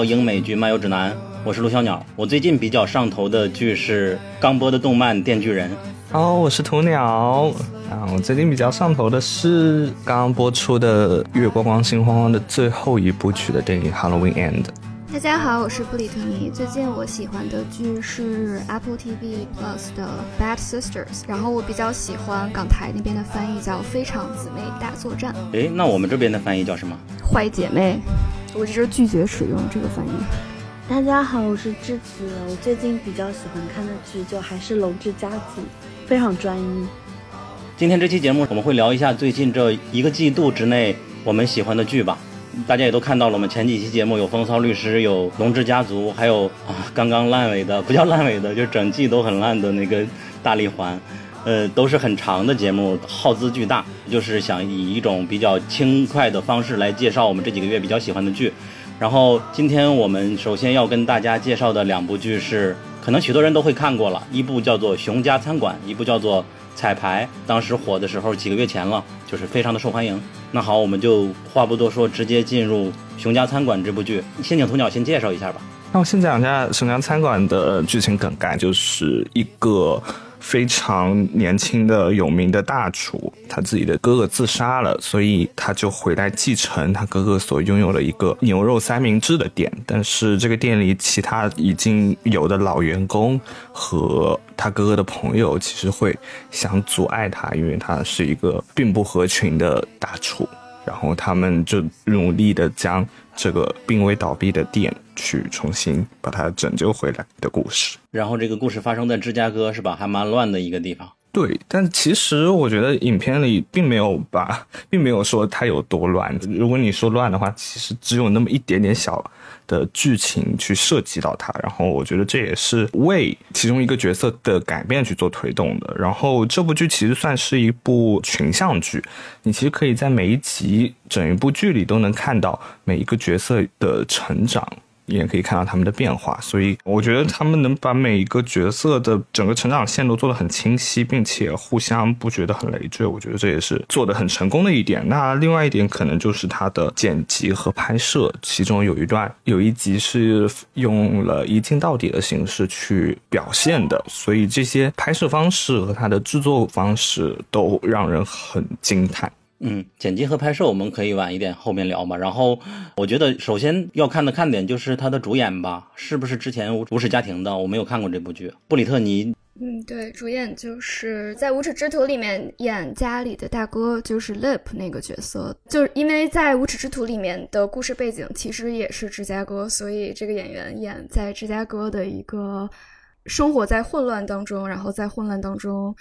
到英美剧漫游指南，我是陆小鸟。我最近比较上头的剧是刚播的动漫《电锯人》。好，我是鸵鸟啊。我最近比较上头的是刚刚播出的《月光光心慌慌》的最后一部曲的电影《Halloween End》。大家好，我是布里特尼。最近我喜欢的剧是 Apple TV Plus 的《Bad Sisters》，然后我比较喜欢港台那边的翻译叫《非常姊妹大作战》，诶，那我们这边的翻译叫什么？坏姐妹。我这是拒绝使用这个翻译。大家好，我是智子。我最近比较喜欢看的剧就还是《龙之家族》，非常专一。今天这期节目我们会聊一下最近这一个季度之内我们喜欢的剧吧。大家也都看到了，我们前几期节目有《风骚律师》，有《龙之家族》，还有啊刚刚烂尾的，不叫烂尾的，就整季都很烂的那个《大力环》。呃，都是很长的节目，耗资巨大，就是想以一种比较轻快的方式来介绍我们这几个月比较喜欢的剧。然后今天我们首先要跟大家介绍的两部剧是，可能许多人都会看过了，一部叫做《熊家餐馆》，一部叫做《彩排》。当时火的时候几个月前了，就是非常的受欢迎。那好，我们就话不多说，直接进入《熊家餐馆》这部剧。先请鸵鸟先介绍一下吧。那我先讲一下《熊家餐馆》的剧情梗概，就是一个。非常年轻的有名的大厨，他自己的哥哥自杀了，所以他就回来继承他哥哥所拥有的一个牛肉三明治的店。但是这个店里其他已经有的老员工和他哥哥的朋友，其实会想阻碍他，因为他是一个并不合群的大厨。然后他们就努力的将这个濒危倒闭的店去重新把它拯救回来的故事。然后这个故事发生在芝加哥，是吧？还蛮乱的一个地方。对，但其实我觉得影片里并没有把，并没有说它有多乱。如果你说乱的话，其实只有那么一点点小的剧情去涉及到它。然后我觉得这也是为其中一个角色的改变去做推动的。然后这部剧其实算是一部群像剧，你其实可以在每一集整一部剧里都能看到每一个角色的成长。也可以看到他们的变化，所以我觉得他们能把每一个角色的整个成长线都做得很清晰，并且互相不觉得很累赘，我觉得这也是做得很成功的一点。那另外一点可能就是它的剪辑和拍摄，其中有一段有一集是用了一镜到底的形式去表现的，所以这些拍摄方式和它的制作方式都让人很惊叹。嗯，剪辑和拍摄我们可以晚一点后面聊嘛。然后我觉得首先要看的看点就是他的主演吧，是不是之前无无耻家庭的？我没有看过这部剧。布里特尼，嗯，对，主演就是在无耻之徒里面演家里的大哥，就是 Lip 那个角色。就是因为在无耻之徒里面的故事背景其实也是芝加哥，所以这个演员演在芝加哥的一个生活在混乱当中，然后在混乱当中。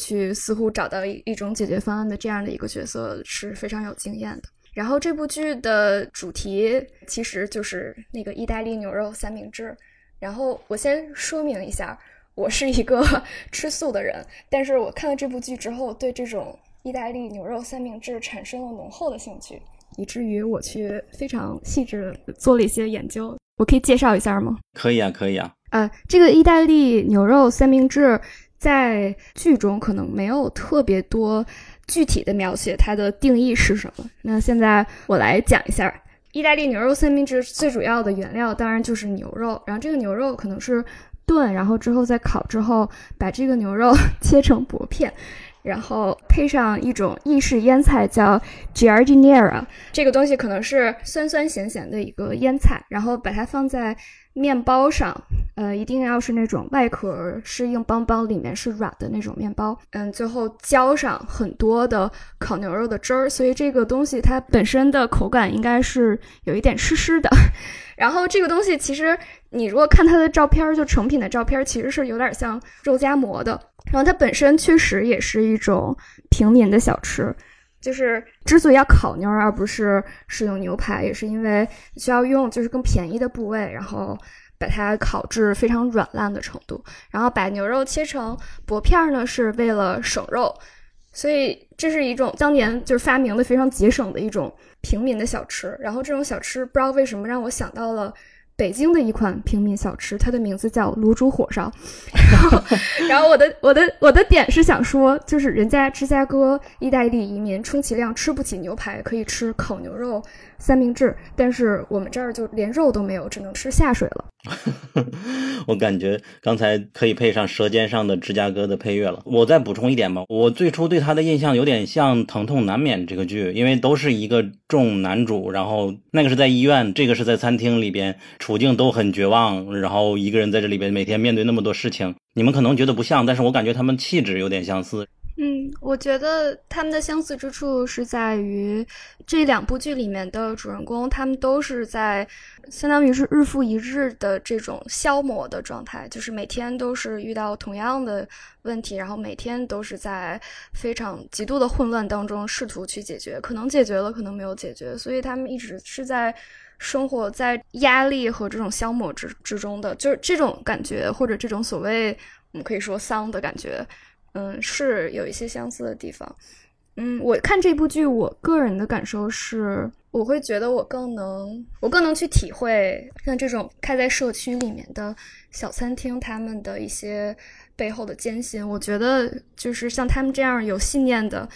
去似乎找到一一种解决方案的这样的一个角色是非常有经验的。然后这部剧的主题其实就是那个意大利牛肉三明治。然后我先说明一下，我是一个 吃素的人，但是我看了这部剧之后，对这种意大利牛肉三明治产生了浓厚的兴趣，以至于我去非常细致做了一些研究。我可以介绍一下吗？可以啊，可以啊。呃，这个意大利牛肉三明治。在剧中可能没有特别多具体的描写，它的定义是什么？那现在我来讲一下，意大利牛肉三明治最主要的原料当然就是牛肉，然后这个牛肉可能是炖，然后之后再烤之后，把这个牛肉 切成薄片，然后配上一种意式腌菜叫 g i a r d i n e r a 这个东西可能是酸酸咸咸的一个腌菜，然后把它放在面包上，呃，一定要是那种外壳是硬邦邦，里面是软的那种面包。嗯，最后浇上很多的烤牛肉的汁儿，所以这个东西它本身的口感应该是有一点湿湿的。然后这个东西其实你如果看它的照片，就成品的照片，其实是有点像肉夹馍的。然后它本身确实也是一种平民的小吃。就是之所以要烤牛而不是使用牛排，也是因为需要用就是更便宜的部位，然后把它烤至非常软烂的程度，然后把牛肉切成薄片儿呢，是为了省肉，所以这是一种当年就是发明的非常节省的一种平民的小吃。然后这种小吃不知道为什么让我想到了。北京的一款平民小吃，它的名字叫卤煮火烧。然后，然后我的我的我的点是想说，就是人家芝加哥意大利移民充其量吃不起牛排，可以吃烤牛肉。三明治，但是我们这儿就连肉都没有，只能吃下水了。我感觉刚才可以配上《舌尖上的芝加哥》的配乐了。我再补充一点吧，我最初对他的印象有点像《疼痛难免》这个剧，因为都是一个重男主，然后那个是在医院，这个是在餐厅里边，处境都很绝望，然后一个人在这里边每天面对那么多事情。你们可能觉得不像，但是我感觉他们气质有点相似。嗯，我觉得他们的相似之处是在于这两部剧里面的主人公，他们都是在相当于是日复一日的这种消磨的状态，就是每天都是遇到同样的问题，然后每天都是在非常极度的混乱当中试图去解决，可能解决了，可能没有解决，所以他们一直是在生活在压力和这种消磨之之中的，就是这种感觉或者这种所谓我们可以说丧的感觉。嗯，是有一些相似的地方。嗯，我看这部剧，我个人的感受是，我会觉得我更能，我更能去体会像这种开在社区里面的小餐厅，他们的一些背后的艰辛。我觉得就是像他们这样有信念的，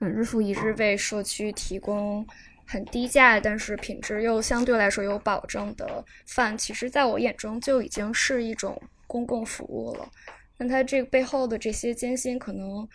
嗯，日复一日为社区提供很低价，但是品质又相对来说有保证的饭，其实在我眼中就已经是一种公共服务了。那他这个背后的这些艰辛，可能，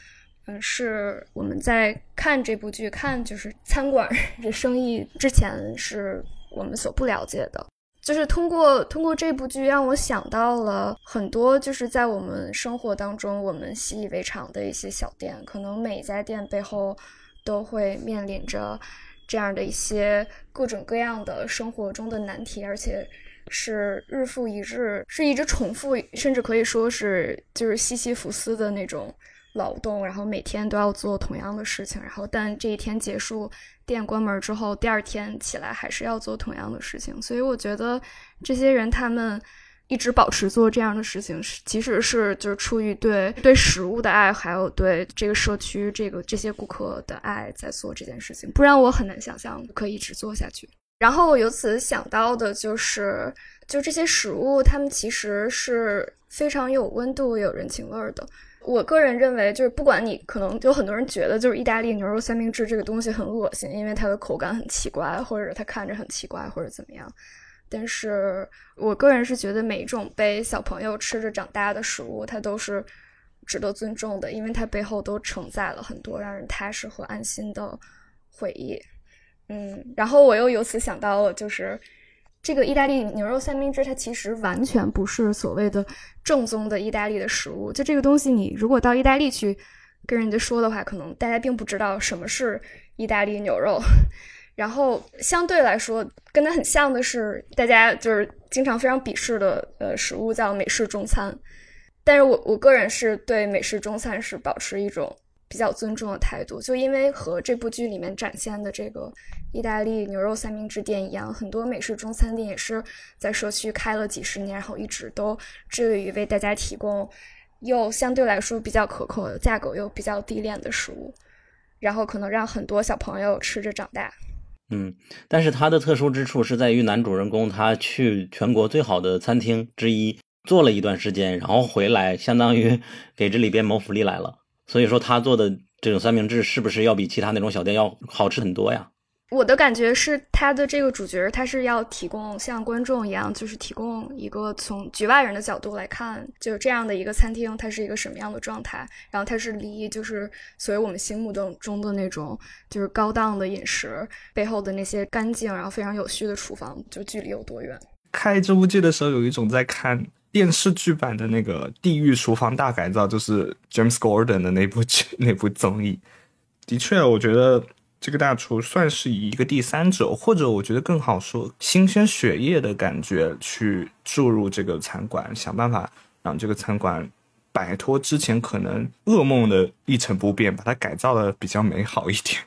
嗯，是我们在看这部剧、看就是餐馆这生意之前，是我们所不了解的。就是通过通过这部剧，让我想到了很多，就是在我们生活当中我们习以为常的一些小店，可能每一家店背后都会面临着这样的一些各种各样的生活中的难题，而且。是日复一日，是一直重复，甚至可以说是就是西西弗斯的那种劳动，然后每天都要做同样的事情，然后但这一天结束，店关门之后，第二天起来还是要做同样的事情。所以我觉得这些人他们一直保持做这样的事情，即使是就是出于对对食物的爱，还有对这个社区这个这些顾客的爱在做这件事情，不然我很难想象可以一直做下去。然后我由此想到的就是，就这些食物，它们其实是非常有温度、有人情味儿的。我个人认为，就是不管你可能有很多人觉得，就是意大利牛肉三明治这个东西很恶心，因为它的口感很奇怪，或者它看着很奇怪，或者怎么样。但是我个人是觉得，每一种被小朋友吃着长大的食物，它都是值得尊重的，因为它背后都承载了很多让人踏实和安心的回忆。嗯，然后我又由此想到了，就是这个意大利牛肉三明治，它其实完全不是所谓的正宗的意大利的食物。就这个东西，你如果到意大利去跟人家说的话，可能大家并不知道什么是意大利牛肉。然后相对来说，跟它很像的是，大家就是经常非常鄙视的呃食物叫美式中餐。但是我我个人是对美式中餐是保持一种。比较尊重的态度，就因为和这部剧里面展现的这个意大利牛肉三明治店一样，很多美式中餐店也是在社区开了几十年，然后一直都致力于为大家提供又相对来说比较可口、价格又比较低廉的食物，然后可能让很多小朋友吃着长大。嗯，但是它的特殊之处是在于男主人公他去全国最好的餐厅之一做了一段时间，然后回来，相当于给这里边谋福利来了。所以说他做的这种三明治是不是要比其他那种小店要好吃很多呀？我的感觉是他的这个主角他是要提供像观众一样，就是提供一个从局外人的角度来看，就是这样的一个餐厅，它是一个什么样的状态？然后它是离就是所谓我们心目中中的那种就是高档的饮食背后的那些干净然后非常有序的厨房，就距离有多远？开这部剧的时候，有一种在看电视剧版的那个《地狱厨房大改造》，就是 James Gordon 的那部剧 那部综艺。的确，我觉得这个大厨算是以一个第三者，或者我觉得更好说新鲜血液的感觉去注入这个餐馆，想办法让这个餐馆摆脱之前可能噩梦的一成不变，把它改造的比较美好一点。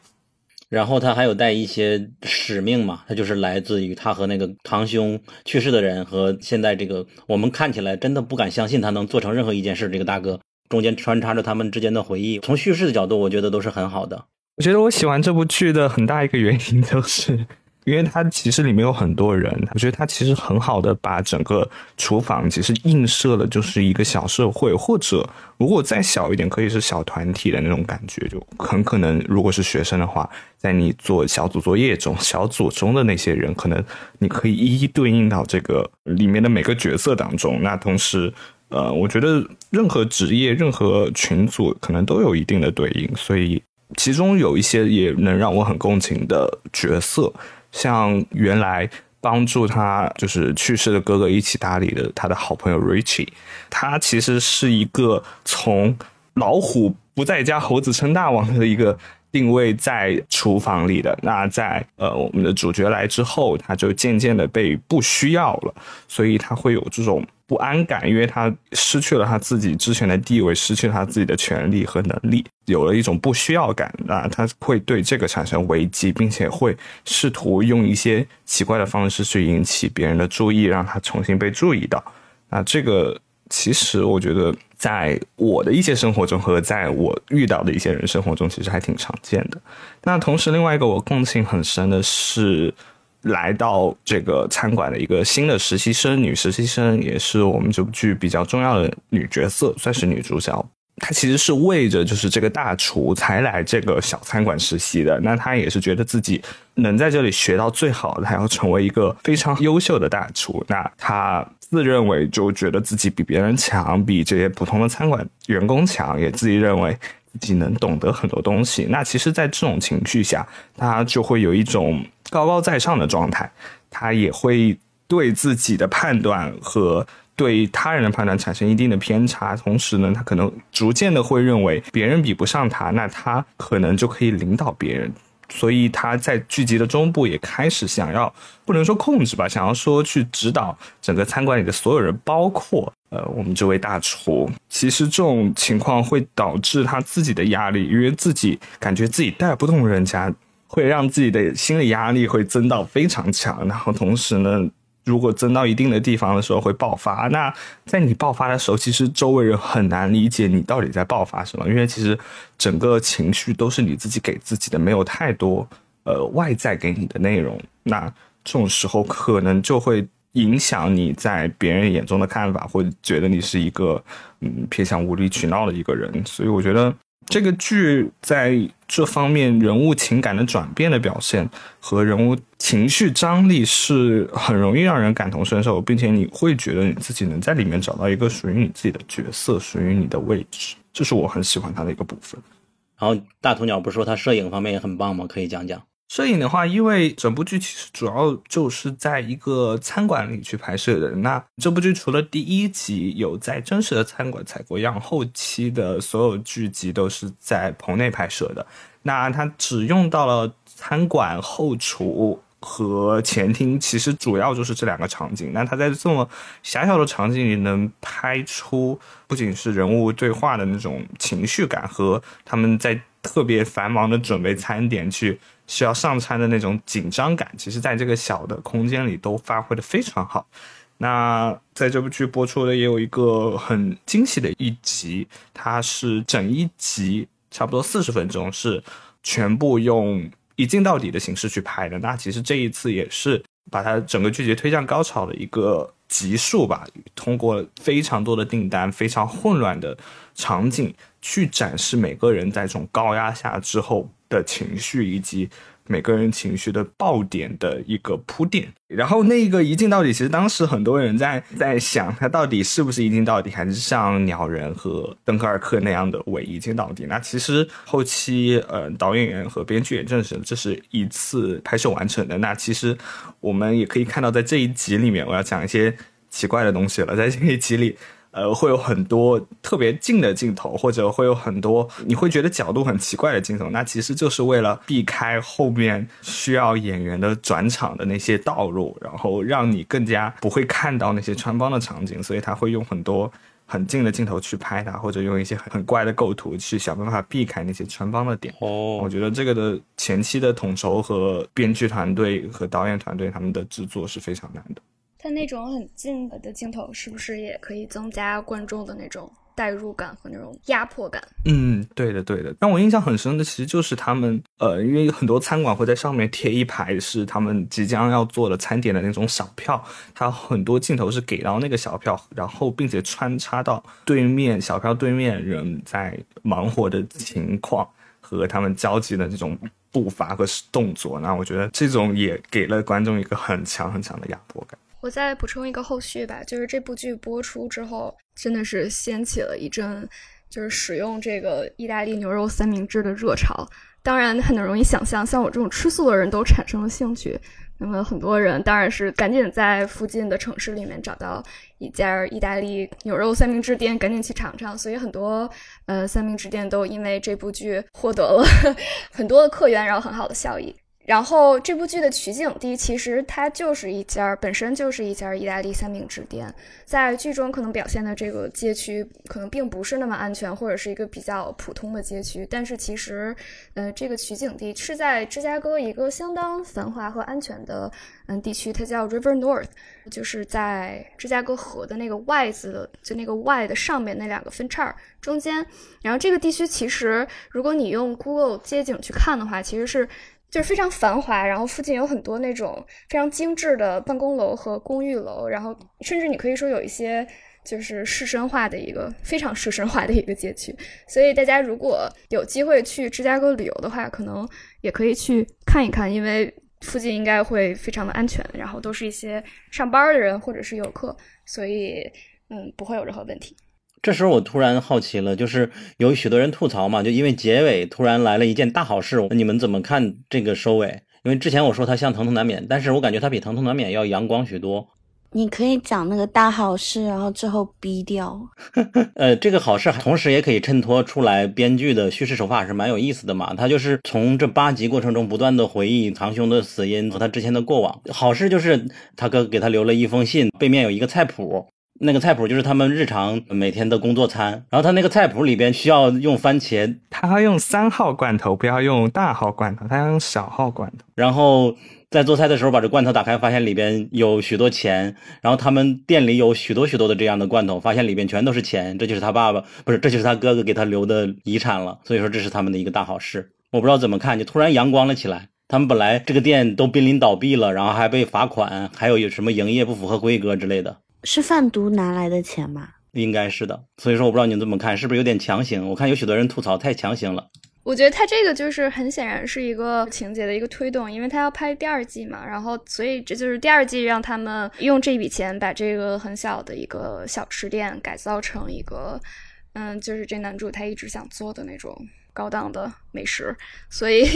然后他还有带一些使命嘛，他就是来自于他和那个堂兄去世的人，和现在这个我们看起来真的不敢相信他能做成任何一件事。这个大哥中间穿插着他们之间的回忆，从叙事的角度，我觉得都是很好的。我觉得我喜欢这部剧的很大一个原因就是。因为它其实里面有很多人，我觉得它其实很好的把整个厨房其实映射了就是一个小社会，或者如果再小一点，可以是小团体的那种感觉，就很可能如果是学生的话，在你做小组作业中，小组中的那些人，可能你可以一一对应到这个里面的每个角色当中。那同时，呃，我觉得任何职业、任何群组可能都有一定的对应，所以其中有一些也能让我很共情的角色。像原来帮助他就是去世的哥哥一起打理的他的好朋友 Richie，他其实是一个从老虎不在家，猴子称大王的一个定位在厨房里的。那在呃我们的主角来之后，他就渐渐的被不需要了，所以他会有这种。不安感，因为他失去了他自己之前的地位，失去了他自己的权利和能力，有了一种不需要感啊，他会对这个产生危机，并且会试图用一些奇怪的方式去引起别人的注意，让他重新被注意到。那这个其实我觉得，在我的一些生活中和在我遇到的一些人生活中，其实还挺常见的。那同时，另外一个我共情很深的是。来到这个餐馆的一个新的实习生，女实习生也是我们这部剧比较重要的女角色，算是女主角。她其实是为着就是这个大厨才来这个小餐馆实习的。那她也是觉得自己能在这里学到最好的，她要成为一个非常优秀的大厨。那她自认为就觉得自己比别人强，比这些普通的餐馆员工强，也自己认为自己能懂得很多东西。那其实，在这种情绪下，她就会有一种。高高在上的状态，他也会对自己的判断和对他人的判断产生一定的偏差。同时呢，他可能逐渐的会认为别人比不上他，那他可能就可以领导别人。所以他在剧集的中部也开始想要，不能说控制吧，想要说去指导整个餐馆里的所有人，包括呃我们这位大厨。其实这种情况会导致他自己的压力，因为自己感觉自己带不动人家。会让自己的心理压力会增到非常强，然后同时呢，如果增到一定的地方的时候会爆发。那在你爆发的时候，其实周围人很难理解你到底在爆发什么，因为其实整个情绪都是你自己给自己的，没有太多呃外在给你的内容。那这种时候可能就会影响你在别人眼中的看法，或者觉得你是一个嗯偏向无理取闹的一个人。所以我觉得。这个剧在这方面人物情感的转变的表现和人物情绪张力是很容易让人感同身受，并且你会觉得你自己能在里面找到一个属于你自己的角色，属于你的位置，这是我很喜欢它的一个部分。然后大鸵鸟不是说他摄影方面也很棒吗？可以讲讲。摄影的话，因为整部剧其实主要就是在一个餐馆里去拍摄的。那这部剧除了第一集有在真实的餐馆采过样，后期的所有剧集都是在棚内拍摄的。那它只用到了餐馆后厨和前厅，其实主要就是这两个场景。那它在这么狭小的场景里能拍出不仅是人物对话的那种情绪感，和他们在特别繁忙的准备餐点去。需要上餐的那种紧张感，其实在这个小的空间里都发挥的非常好。那在这部剧播出的也有一个很惊喜的一集，它是整一集差不多四十分钟，是全部用一镜到底的形式去拍的。那其实这一次也是把它整个剧集推向高潮的一个集数吧，通过非常多的订单、非常混乱的场景去展示每个人在这种高压下之后。的情绪以及每个人情绪的爆点的一个铺垫。然后那个一镜到底，其实当时很多人在在想，它到底是不是一镜到底，还是像鸟人和登格尔克那样的伪一镜到底？那其实后期呃导演员和编剧也证实了，这是一次拍摄完成的。那其实我们也可以看到，在这一集里面，我要讲一些奇怪的东西了，在这一集里。呃，会有很多特别近的镜头，或者会有很多你会觉得角度很奇怪的镜头，那其实就是为了避开后面需要演员的转场的那些道路，然后让你更加不会看到那些穿帮的场景，所以他会用很多很近的镜头去拍它，或者用一些很很怪的构图去想办法避开那些穿帮的点。哦，我觉得这个的前期的统筹和编剧团队和导演团队他们的制作是非常难的。它那种很近的镜头，是不是也可以增加观众的那种代入感和那种压迫感？嗯，对的，对的。让我印象很深的，其实就是他们，呃，因为很多餐馆会在上面贴一排是他们即将要做的餐点的那种小票，它很多镜头是给到那个小票，然后并且穿插到对面小票对面人在忙活的情况和他们交集的这种步伐和动作。那我觉得这种也给了观众一个很强很强的压迫感。我再补充一个后续吧，就是这部剧播出之后，真的是掀起了一阵就是使用这个意大利牛肉三明治的热潮。当然，很容易想象，像我这种吃素的人都产生了兴趣。那么很多人当然是赶紧在附近的城市里面找到一家意大利牛肉三明治店，赶紧去尝尝。所以很多呃三明治店都因为这部剧获得了 很多的客源，然后很好的效益。然后这部剧的取景地其实它就是一家本身就是一家意大利三明治店，在剧中可能表现的这个街区可能并不是那么安全，或者是一个比较普通的街区，但是其实，呃，这个取景地是在芝加哥一个相当繁华和安全的嗯地区，它叫 River North，就是在芝加哥河的那个 Y 字的就那个 Y 的上面那两个分叉中间。然后这个地区其实如果你用 Google 街景去看的话，其实是。就是非常繁华，然后附近有很多那种非常精致的办公楼和公寓楼，然后甚至你可以说有一些就是市绅化的一个非常市绅化的一个街区。所以大家如果有机会去芝加哥旅游的话，可能也可以去看一看，因为附近应该会非常的安全，然后都是一些上班的人或者是游客，所以嗯不会有任何问题。这时候我突然好奇了，就是有许多人吐槽嘛，就因为结尾突然来了一件大好事，你们怎么看这个收尾？因为之前我说它像《疼痛难免》，但是我感觉它比《疼痛难免》要阳光许多。你可以讲那个大好事，然后之后逼掉。呃，这个好事同时也可以衬托出来编剧的叙事手法是蛮有意思的嘛。他就是从这八集过程中不断的回忆堂兄的死因和他之前的过往。好事就是他哥给他留了一封信，背面有一个菜谱。那个菜谱就是他们日常每天的工作餐，然后他那个菜谱里边需要用番茄，他要用三号罐头，不要用大号罐头，他要用小号罐头。然后在做菜的时候把这罐头打开，发现里边有许多钱，然后他们店里有许多许多的这样的罐头，发现里边全都是钱，这就是他爸爸不是，这就是他哥哥给他留的遗产了。所以说这是他们的一个大好事。我不知道怎么看，就突然阳光了起来。他们本来这个店都濒临倒闭了，然后还被罚款，还有有什么营业不符合规格之类的。是贩毒拿来的钱吗？应该是的，所以说我不知道你怎么看，是不是有点强行？我看有许多人吐槽太强行了。我觉得他这个就是很显然是一个情节的一个推动，因为他要拍第二季嘛，然后所以这就是第二季让他们用这笔钱把这个很小的一个小吃店改造成一个，嗯，就是这男主他一直想做的那种。高档的美食，所以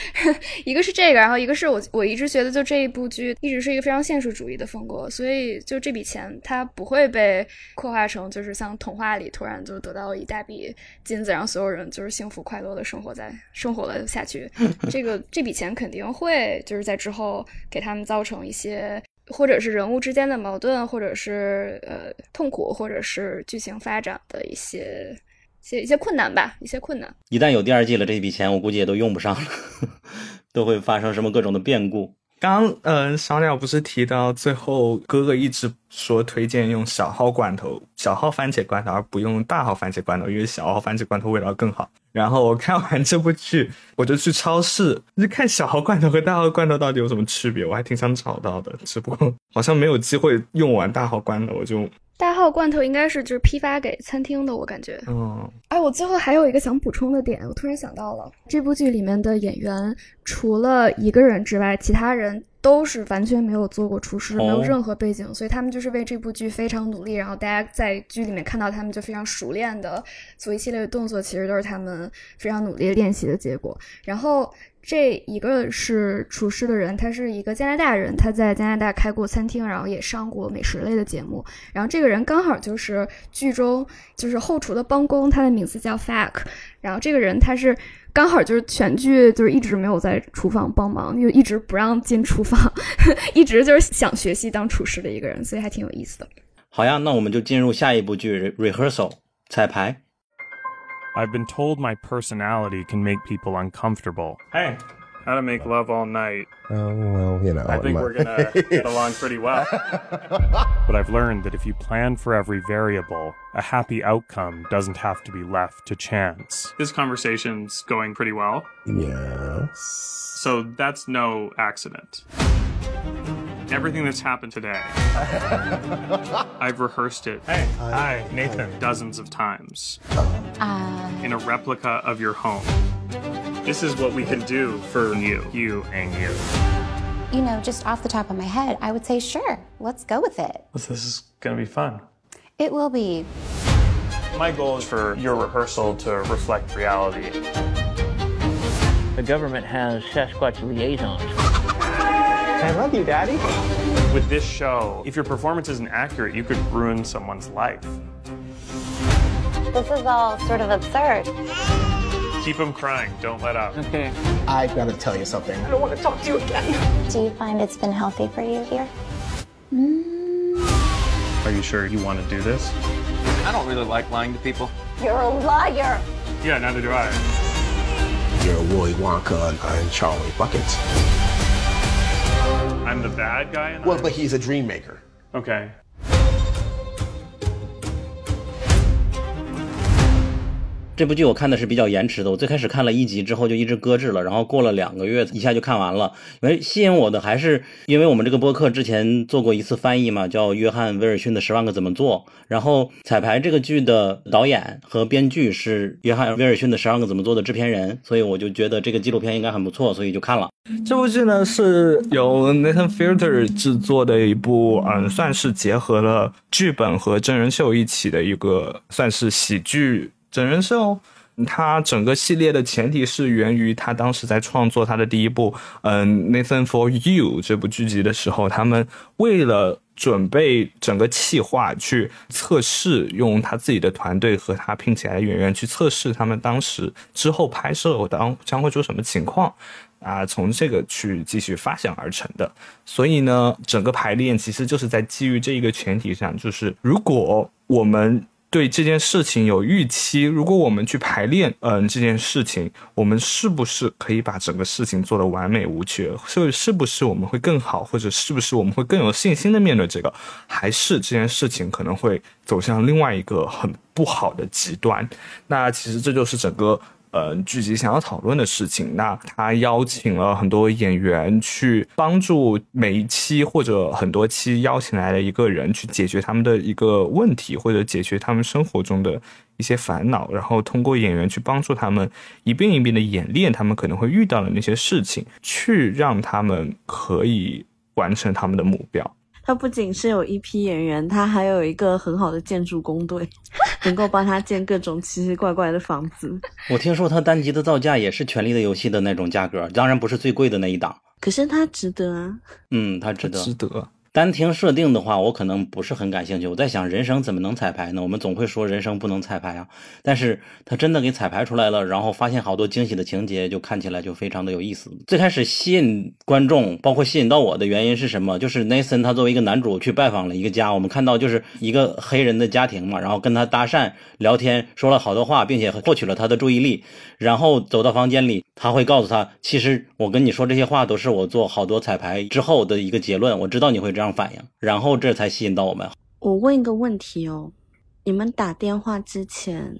一个是这个，然后一个是我我一直觉得就这一部剧一直是一个非常现实主义的风格，所以就这笔钱它不会被刻画成就是像童话里突然就得到一大笔金子，让所有人就是幸福快乐的生活在生活了下去。这个这笔钱肯定会就是在之后给他们造成一些或者是人物之间的矛盾，或者是呃痛苦，或者是剧情发展的一些。些一些困难吧，一些困难。一旦有第二季了，这笔钱我估计也都用不上了，都会发生什么各种的变故。刚嗯，小鸟不是提到最后哥哥一直说推荐用小号罐头、小号番茄罐头，而不用大号番茄罐头，因为小号番茄罐头味道更好。然后我看完这部剧，我就去超市就看小号罐头和大号罐头到底有什么区别，我还挺想找到的，只不过好像没有机会用完大号罐头，我就大号罐头应该是就是批发给餐厅的，我感觉。嗯，哎，我最后还有一个想补充的点，我突然想到了，这部剧里面的演员除了一个人之外，其他人都是完全没有做过厨师，没有哦任何背景，所以他们就是为这部剧非常努力。然后大家在剧里面看到他们就非常熟练的做一系列的动作，其实都是他们非常努力练习的结果。然后这一个是厨师的人，他是一个加拿大人，他在加拿大开过餐厅，然后也上过美食类的节目。然后这个人刚好就是剧中就是后厨的帮工，他的名字叫 Fack。然后这个人他是刚好就是全剧就是一直没有在厨房帮忙，就一直不让进厨房，一直就是想学习当厨师的一个人，所以还挺有意思的。好呀，那我们就进入下一部剧 Re- Rehearsal 彩排。I've been told my personality can make people uncomfortable. Hey, how to make love all night. Oh, well, you know. I think we're gonna get along pretty well. but I've learned that if you plan for every variable, a happy outcome doesn't have to be left to chance. This conversation's going pretty well, Yes. so that's no accident. Everything that's happened today, I've rehearsed it. Hey, hi, Nathan. Dozens of times uh, in a replica of your home. This is what we can do for you, you, and you. You know, just off the top of my head, I would say sure, let's go with it. This is gonna be fun. It will be. My goal is for your rehearsal to reflect reality. The government has Sasquatch liaisons. With this show, if your performance isn't accurate, you could ruin someone's life. This is all sort of absurd. Keep them crying, don't let up. Okay. I gotta tell you something. I don't want to talk to you again. Do you find it's been healthy for you here? Mm. Are you sure you want to do this? I don't really like lying to people. You're a liar. Yeah, neither do I. You're Willy Wonka and Charlie Buckets. I'm the bad guy in Well, but he's a dream maker. Okay. 这部剧我看的是比较延迟的，我最开始看了一集之后就一直搁置了，然后过了两个月一下就看完了。因为吸引我的还是因为我们这个播客之前做过一次翻译嘛，叫约翰威尔逊的《十万个怎么做》，然后彩排这个剧的导演和编剧是约翰威尔逊的《十万个怎么做》的制片人，所以我就觉得这个纪录片应该很不错，所以就看了。这部剧呢是由 Nathan Fielder 制作的一部，嗯，算是结合了剧本和真人秀一起的一个，算是喜剧整人秀。它整个系列的前提是源于他当时在创作他的第一部，嗯，《Nathan for You》这部剧集的时候，他们为了准备整个企划去测试，用他自己的团队和他聘请来的演员去测试他们当时之后拍摄我当将会出什么情况。啊，从这个去继续发想而成的。所以呢，整个排练其实就是在基于这一个前提上，就是如果我们对这件事情有预期，如果我们去排练，嗯，这件事情，我们是不是可以把整个事情做得完美无缺？所以是不是我们会更好，或者是不是我们会更有信心的面对这个？还是这件事情可能会走向另外一个很不好的极端？那其实这就是整个。呃，剧集想要讨论的事情，那他邀请了很多演员去帮助每一期或者很多期邀请来的一个人去解决他们的一个问题，或者解决他们生活中的一些烦恼，然后通过演员去帮助他们一遍一遍的演练他们可能会遇到的那些事情，去让他们可以完成他们的目标。他不仅是有一批演员，他还有一个很好的建筑工队，能够帮他建各种奇奇怪怪的房子。我听说他单集的造价也是《权力的游戏》的那种价格，当然不是最贵的那一档。可是他值得啊！嗯，他值得。值得。单听设定的话，我可能不是很感兴趣。我在想，人生怎么能彩排呢？我们总会说人生不能彩排啊，但是他真的给彩排出来了，然后发现好多惊喜的情节，就看起来就非常的有意思。最开始吸引观众，包括吸引到我的原因是什么？就是 Nathan 他作为一个男主去拜访了一个家，我们看到就是一个黑人的家庭嘛，然后跟他搭讪聊天，说了好多话，并且获取了他的注意力，然后走到房间里，他会告诉他，其实我跟你说这些话都是我做好多彩排之后的一个结论，我知道你会这样反应，然后这才吸引到我们。我问一个问题哦，你们打电话之前，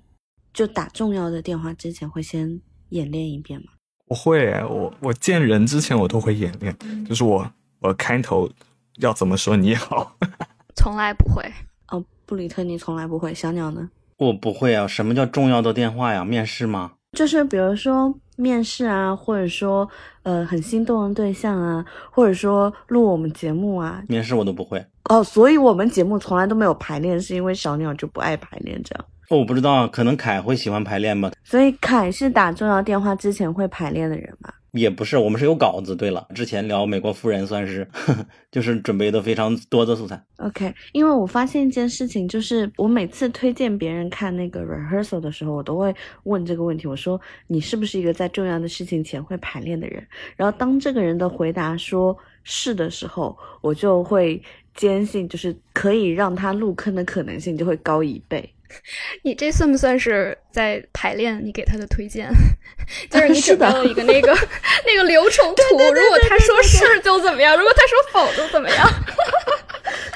就打重要的电话之前，会先演练一遍吗？我会，我我见人之前我都会演练，就是我我开头要怎么说你好，从来不会。哦，布里特，你从来不会。小鸟呢？我不会啊。什么叫重要的电话呀？面试吗？就是比如说面试啊，或者说呃很心动的对象啊，或者说录我们节目啊。面试我都不会。哦，所以我们节目从来都没有排练，是因为小鸟就不爱排练这样。我不知道，可能凯会喜欢排练吧。所以凯是打重要电话之前会排练的人吗？也不是，我们是有稿子。对了，之前聊美国夫人算是，就是准备的非常多的素材。OK，因为我发现一件事情，就是我每次推荐别人看那个 rehearsal 的时候，我都会问这个问题：我说你是不是一个在重要的事情前会排练的人？然后当这个人的回答说是的时候，我就会坚信，就是可以让他入坑的可能性就会高一倍。你这算不算是在排练你给他的推荐？就是你 准备了一个那个那个流程图，如果他说是就怎么样，如果他说否就怎么样。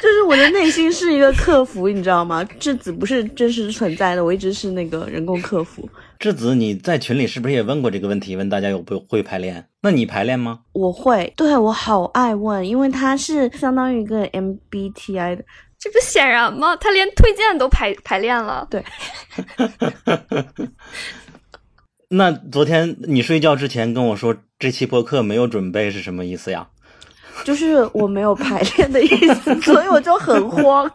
就是我的内心是一个客服，你知道吗？质子不是真实存在的，我一直是那个人工客服。质子，你在群里是不是也问过这个问题？问大家有不会排练？那你排练吗？我会，对我好爱问，因为他是相当于一个 MBTI 的。这不显然吗？他连推荐都排排练了。对。那昨天你睡觉之前跟我说这期播客没有准备是什么意思呀？就是我没有排练的意思，所以我就很慌。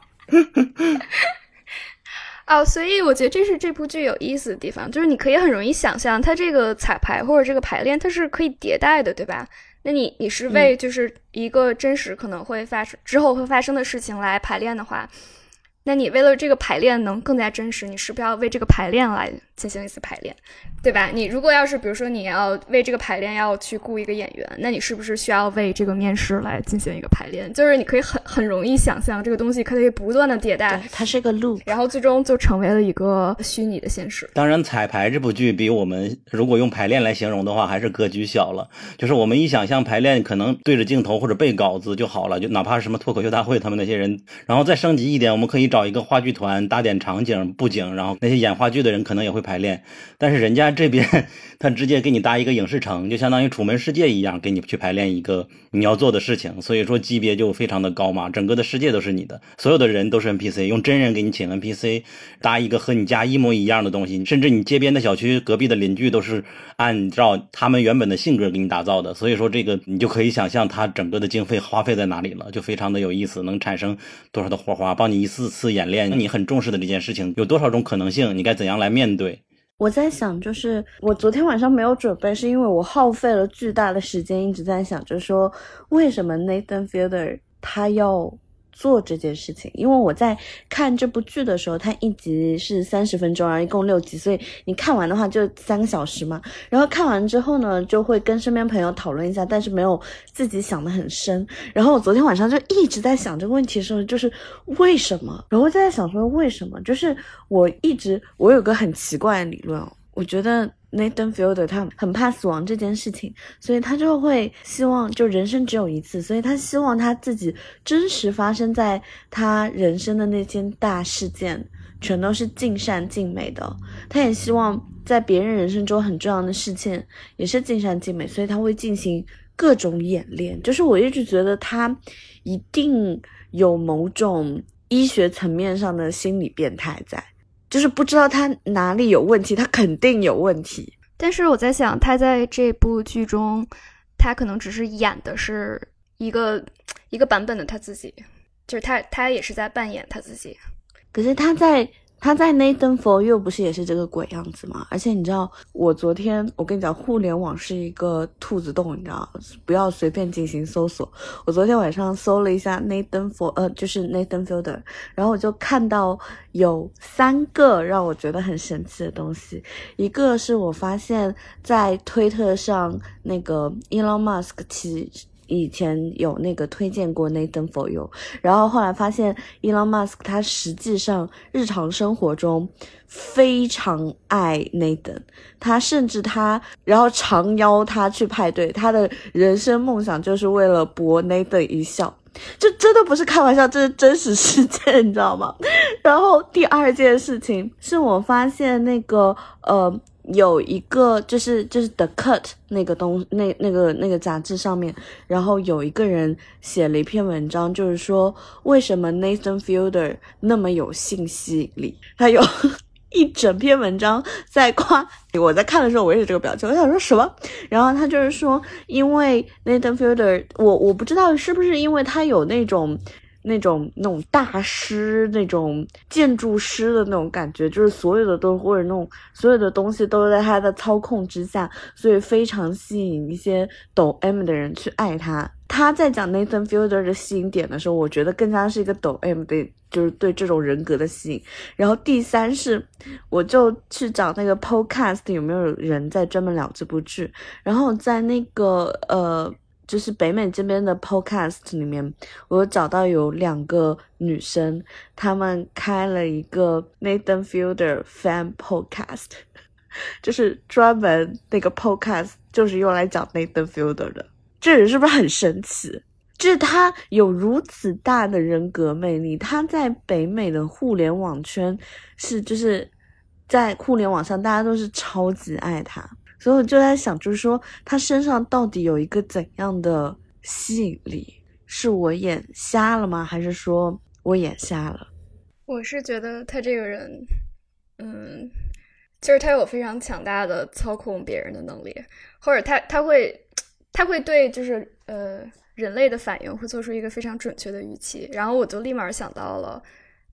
哦，所以我觉得这是这部剧有意思的地方，就是你可以很容易想象它这个彩排或者这个排练，它是可以迭代的，对吧？那你你是为就是一个真实可能会发生之后会发生的事情来排练的话。那你为了这个排练能更加真实，你是不是要为这个排练来进行一次排练，对吧？你如果要是比如说你要为这个排练要去雇一个演员，那你是不是需要为这个面试来进行一个排练？就是你可以很很容易想象这个东西可以不断的迭代，它是个路，然后最终就成为了一个虚拟的现实。当然，彩排这部剧比我们如果用排练来形容的话，还是格局小了。就是我们一想象排练，可能对着镜头或者背稿子就好了，就哪怕是什么脱口秀大会，他们那些人，然后再升级一点，我们可以找一个话剧团搭点场景布景，然后那些演话剧的人可能也会排排练。但是人家这边他直接给你搭一个影视城，就相当于楚门世界一样，给你去排练一个你要做的事情。所以说级别就非常的高嘛，整个的世界都是你的，所有的人都是 NPC，用真人给你请 NPC 搭一个和你家一模一样的东西，甚至你街边的小区隔壁的邻居都是按照他们原本的性格给你打造的。所以说这个你就可以想象他整个的经费花费在哪里了，就非常的有意思，能产生多少的火花，帮你一次次演练你很重视的这件事情有多少种可能性，你该怎样来面对。我在想，就是我昨天晚上没有准备，是因为我耗费了巨大的时间，一直在想，就说为什么 Nathan Fielder 他要。做这件事情，因为我在看这部剧的时候，它一集是三十分钟，然后一共六集，所以你看完的话就三个小时嘛。然后看完之后呢，就会跟身边朋友讨论一下，但是没有自己想的很深。然后我昨天晚上就一直在想这个问题的时候，就是为什么？然后在想说为什么？就是我一直我有个很奇怪的理论哦，我觉得。Nathan Fielder 他很怕死亡这件事情，所以他就会希望就人生只有一次，所以他希望他自己真实发生在他人生的那件大事件全都是尽善尽美的。他也希望在别人人生中很重要的事情也是尽善尽美，所以他会进行各种演练。就是我一直觉得他一定有某种医学层面上的心理变态在。就是不知道他哪里有问题，他肯定有问题。但是我在想，他在这部剧中，他可能只是演的是一个一个版本的他自己，就是他他也是在扮演他自己。可是他在。他在 Nathan for You 不是也是这个鬼样子吗？而且你知道，我昨天我跟你讲，互联网是一个兔子洞，你知道，不要随便进行搜索。我昨天晚上搜了一下 Nathan for 呃，就是 Nathan Fielder，然后我就看到有三个让我觉得很神奇的东西。一个是我发现，在推特上那个 Elon Musk 其以前有那个推荐过 Nathan for You，然后后来发现 Elon Musk 他实际上日常生活中非常爱 Nathan，他甚至他然后常邀他去派对，他的人生梦想就是为了博 Nathan 一笑，这真的不是开玩笑，这是真实事件，你知道吗？然后第二件事情是我发现那个呃。有一个就是就是 The Cut 那个东那那个那个杂志上面，然后有一个人写了一篇文章，就是说为什么 Nathan Fielder 那么有性吸引力，他有。一整篇文章在夸，我在看的时候我也是这个表情，我想说什么？然后他就是说，因为 Nathan Fielder，我我不知道是不是因为他有那种那种那种大师那种建筑师的那种感觉，就是所有的都或者那种所有的东西都在他的操控之下，所以非常吸引一些抖 M 的人去爱他。他在讲 Nathan Fielder 的吸引点的时候，我觉得更加是一个抖 M 的，就是对这种人格的吸引。然后第三是，我就去找那个 Podcast 有没有人在专门聊这部剧。然后在那个呃，就是北美这边的 Podcast 里面，我找到有两个女生，她们开了一个 Nathan Fielder Fan Podcast，就是专门那个 Podcast 就是用来讲 Nathan Fielder 的。这人是不是很神奇？就是他有如此大的人格魅力，他在北美的互联网圈是就是在互联网上大家都是超级爱他，所以我就在想，就是说他身上到底有一个怎样的吸引力？是我眼瞎了吗？还是说我眼瞎了？我是觉得他这个人，嗯，就是他有非常强大的操控别人的能力，或者他他会。他会对就是呃人类的反应会做出一个非常准确的预期，然后我就立马想到了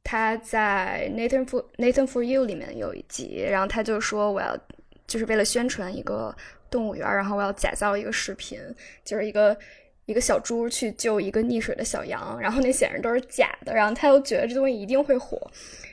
他在 Nathan for Nathan for You 里面有一集，然后他就说我要就是为了宣传一个动物园，然后我要假造一个视频，就是一个一个小猪去救一个溺水的小羊，然后那显然都是假的，然后他又觉得这东西一定会火。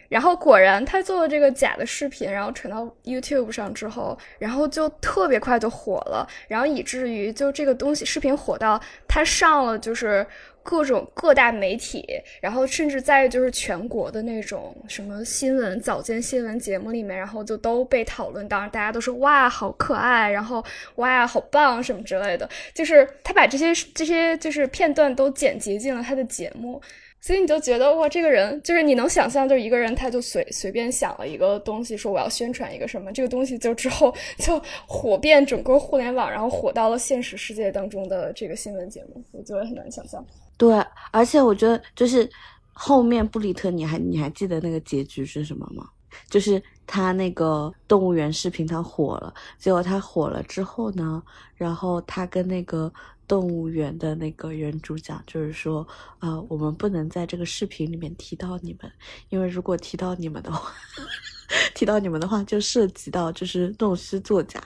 然后果然，他做了这个假的视频，然后传到 YouTube 上之后，然后就特别快就火了，然后以至于就这个东西视频火到他上了就是各种各大媒体，然后甚至在就是全国的那种什么新闻早间新闻节目里面，然后就都被讨论到，大家都说哇好可爱，然后哇好棒什么之类的，就是他把这些这些就是片段都剪辑进了他的节目。所以你就觉得哇，这个人就是你能想象，就是一个人，他就随随便想了一个东西，说我要宣传一个什么，这个东西就之后就火遍整个互联网，然后火到了现实世界当中的这个新闻节目，我觉得很难想象。对，而且我觉得就是后面布里特，你还你还记得那个结局是什么吗？就是他那个动物园视频他火了，结果他火了之后呢，然后他跟那个。动物园的那个原主讲，就是说，呃，我们不能在这个视频里面提到你们，因为如果提到你们的话，提到你们的话，就涉及到就是弄虚作假。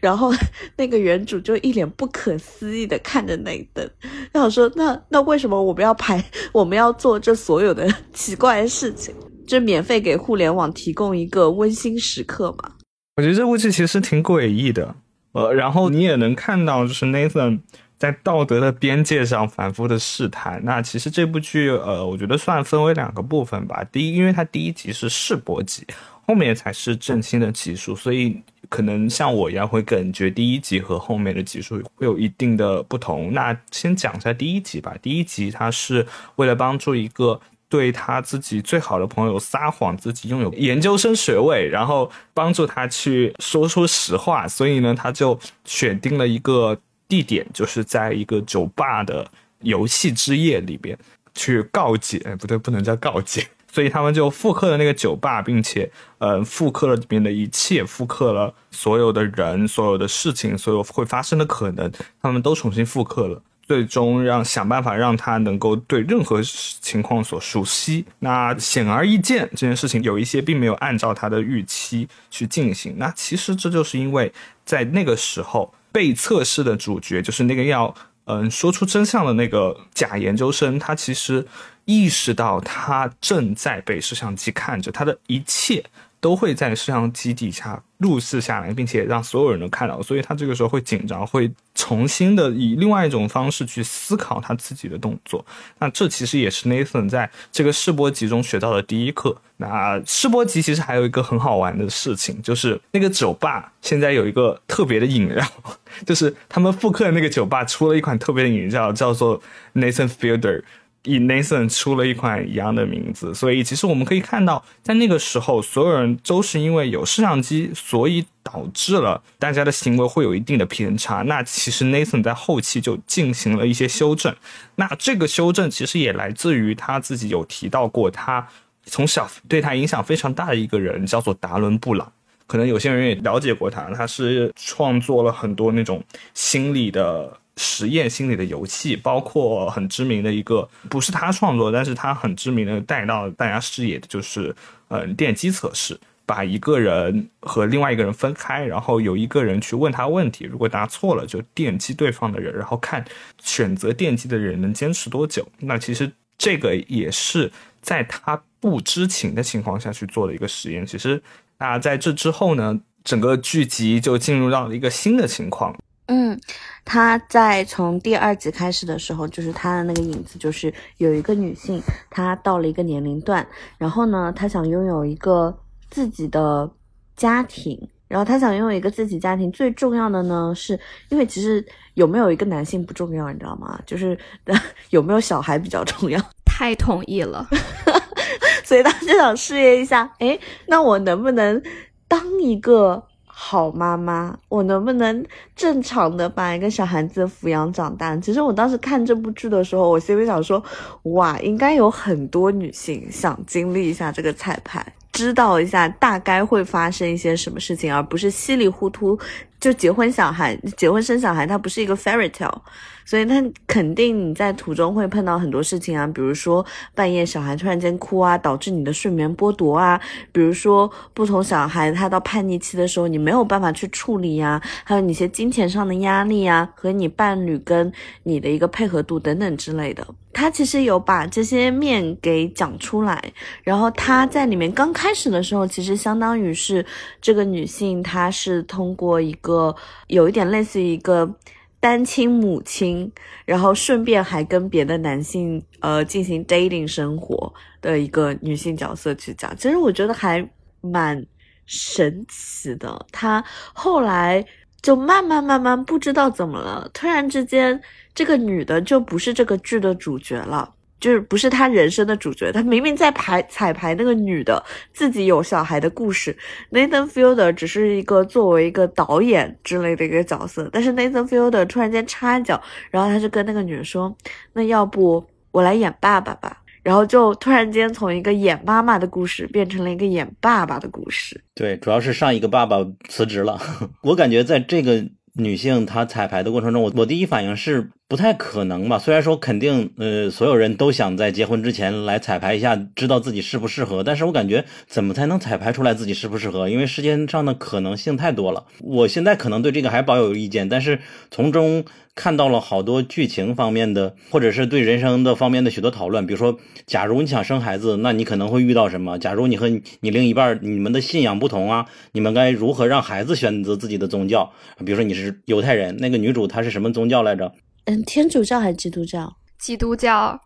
然后 那个原主就一脸不可思议的看着那一灯，然后说：“那那为什么我们要拍，我们要做这所有的 奇怪的事情？就免费给互联网提供一个温馨时刻嘛？”我觉得这部剧其实挺诡异的，呃，然后你也能看到，就是 Nathan。在道德的边界上反复的试探。那其实这部剧，呃，我觉得算分为两个部分吧。第一，因为它第一集是试播集，后面才是正新的集数，所以可能像我一样会感觉第一集和后面的集数会有一定的不同。那先讲一下第一集吧。第一集它是为了帮助一个对他自己最好的朋友撒谎，自己拥有研究生学位，然后帮助他去说出实话，所以呢，他就选定了一个。地点就是在一个酒吧的游戏之夜里边去告解，不对，不能叫告解，所以他们就复刻了那个酒吧，并且，呃，复刻了里面的一切，复刻了所有的人、所有的事情、所有会发生的可能，他们都重新复刻了，最终让想办法让他能够对任何情况所熟悉。那显而易见，这件事情有一些并没有按照他的预期去进行。那其实这就是因为在那个时候。被测试的主角就是那个要嗯说出真相的那个假研究生，他其实意识到他正在被摄像机看着，他的一切。都会在摄像机底下录制下来，并且让所有人都看到，所以他这个时候会紧张，会重新的以另外一种方式去思考他自己的动作。那这其实也是 Nathan 在这个试播集中学到的第一课。那试播集其实还有一个很好玩的事情，就是那个酒吧现在有一个特别的饮料，就是他们复刻的那个酒吧出了一款特别的饮料，叫做 Nathan Fielder 以 Nathan 出了一款一样的名字，所以其实我们可以看到，在那个时候，所有人都是因为有摄像机，所以导致了大家的行为会有一定的偏差。那其实 Nathan 在后期就进行了一些修正，那这个修正其实也来自于他自己有提到过，他从小对他影响非常大的一个人叫做达伦布朗，可能有些人也了解过他，他是创作了很多那种心理的。实验心理的游戏，包括很知名的一个，不是他创作，但是他很知名的带到大家视野的就是，嗯，电击测试，把一个人和另外一个人分开，然后有一个人去问他问题，如果答错了就电击对方的人，然后看选择电击的人能坚持多久。那其实这个也是在他不知情的情况下去做的一个实验。其实，那在这之后呢，整个剧集就进入到了一个新的情况。嗯，他在从第二集开始的时候，就是他的那个影子，就是有一个女性，她到了一个年龄段，然后呢，她想拥有一个自己的家庭，然后她想拥有一个自己家庭，最重要的呢，是因为其实有没有一个男性不重要，你知道吗？就是 有没有小孩比较重要。太同意了，所以他就想试验一下，哎，那我能不能当一个？好妈妈，我能不能正常的把一个小孩子抚养长大？其实我当时看这部剧的时候，我心里想说，哇，应该有很多女性想经历一下这个彩排，知道一下大概会发生一些什么事情，而不是稀里糊涂就结婚小孩、结婚生小孩，它不是一个 fairy tale。所以，他肯定你在途中会碰到很多事情啊，比如说半夜小孩突然间哭啊，导致你的睡眠剥夺啊；比如说不同小孩他到叛逆期的时候，你没有办法去处理呀；还有你些金钱上的压力啊，和你伴侣跟你的一个配合度等等之类的。他其实有把这些面给讲出来，然后他在里面刚开始的时候，其实相当于是这个女性，她是通过一个有一点类似于一个。单亲母亲，然后顺便还跟别的男性呃进行 dating 生活的一个女性角色去讲，其实我觉得还蛮神奇的。她后来就慢慢慢慢不知道怎么了，突然之间这个女的就不是这个剧的主角了。就是不是他人生的主角，他明明在排彩排那个女的自己有小孩的故事，Nathan Fielder 只是一个作为一个导演之类的一个角色，但是 Nathan Fielder 突然间插一脚，然后他就跟那个女的说：“那要不我来演爸爸吧？”然后就突然间从一个演妈妈的故事变成了一个演爸爸的故事。对，主要是上一个爸爸辞职了，我感觉在这个。女性她彩排的过程中，我我第一反应是不太可能吧？虽然说肯定，呃，所有人都想在结婚之前来彩排一下，知道自己适不适合，但是我感觉怎么才能彩排出来自己适不适合？因为时间上的可能性太多了。我现在可能对这个还保有意见，但是从中。看到了好多剧情方面的，或者是对人生的方面的许多讨论。比如说，假如你想生孩子，那你可能会遇到什么？假如你和你另一半你们的信仰不同啊，你们该如何让孩子选择自己的宗教？比如说你是犹太人，那个女主她是什么宗教来着？嗯，天主教还是基督教？基督教，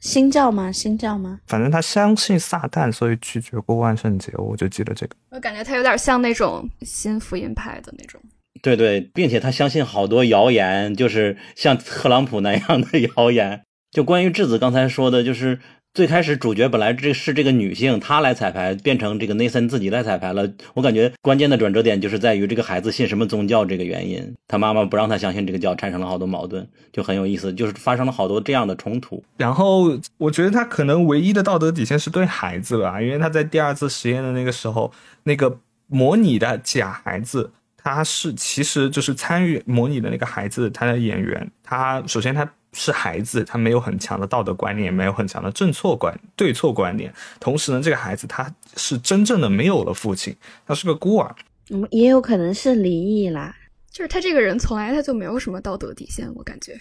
新教吗？新教吗？反正他相信撒旦，所以拒绝过万圣节。我就记得这个。我感觉他有点像那种新福音派的那种。对对，并且他相信好多谣言，就是像特朗普那样的 谣言。就关于质子刚才说的，就是最开始主角本来这是这个女性，她来彩排，变成这个内森自己来彩排了。我感觉关键的转折点就是在于这个孩子信什么宗教这个原因，他妈妈不让他相信这个教，产生了好多矛盾，就很有意思，就是发生了好多这样的冲突。然后我觉得他可能唯一的道德底线是对孩子吧，因为他在第二次实验的那个时候，那个模拟的假孩子。他是其实就是参与模拟的那个孩子，他的演员，他首先他是孩子，他没有很强的道德观念，没有很强的正错观对错观念。同时呢，这个孩子他是真正的没有了父亲，他是个孤儿。嗯，也有可能是离异啦。就是他这个人从来他就没有什么道德底线，我感觉。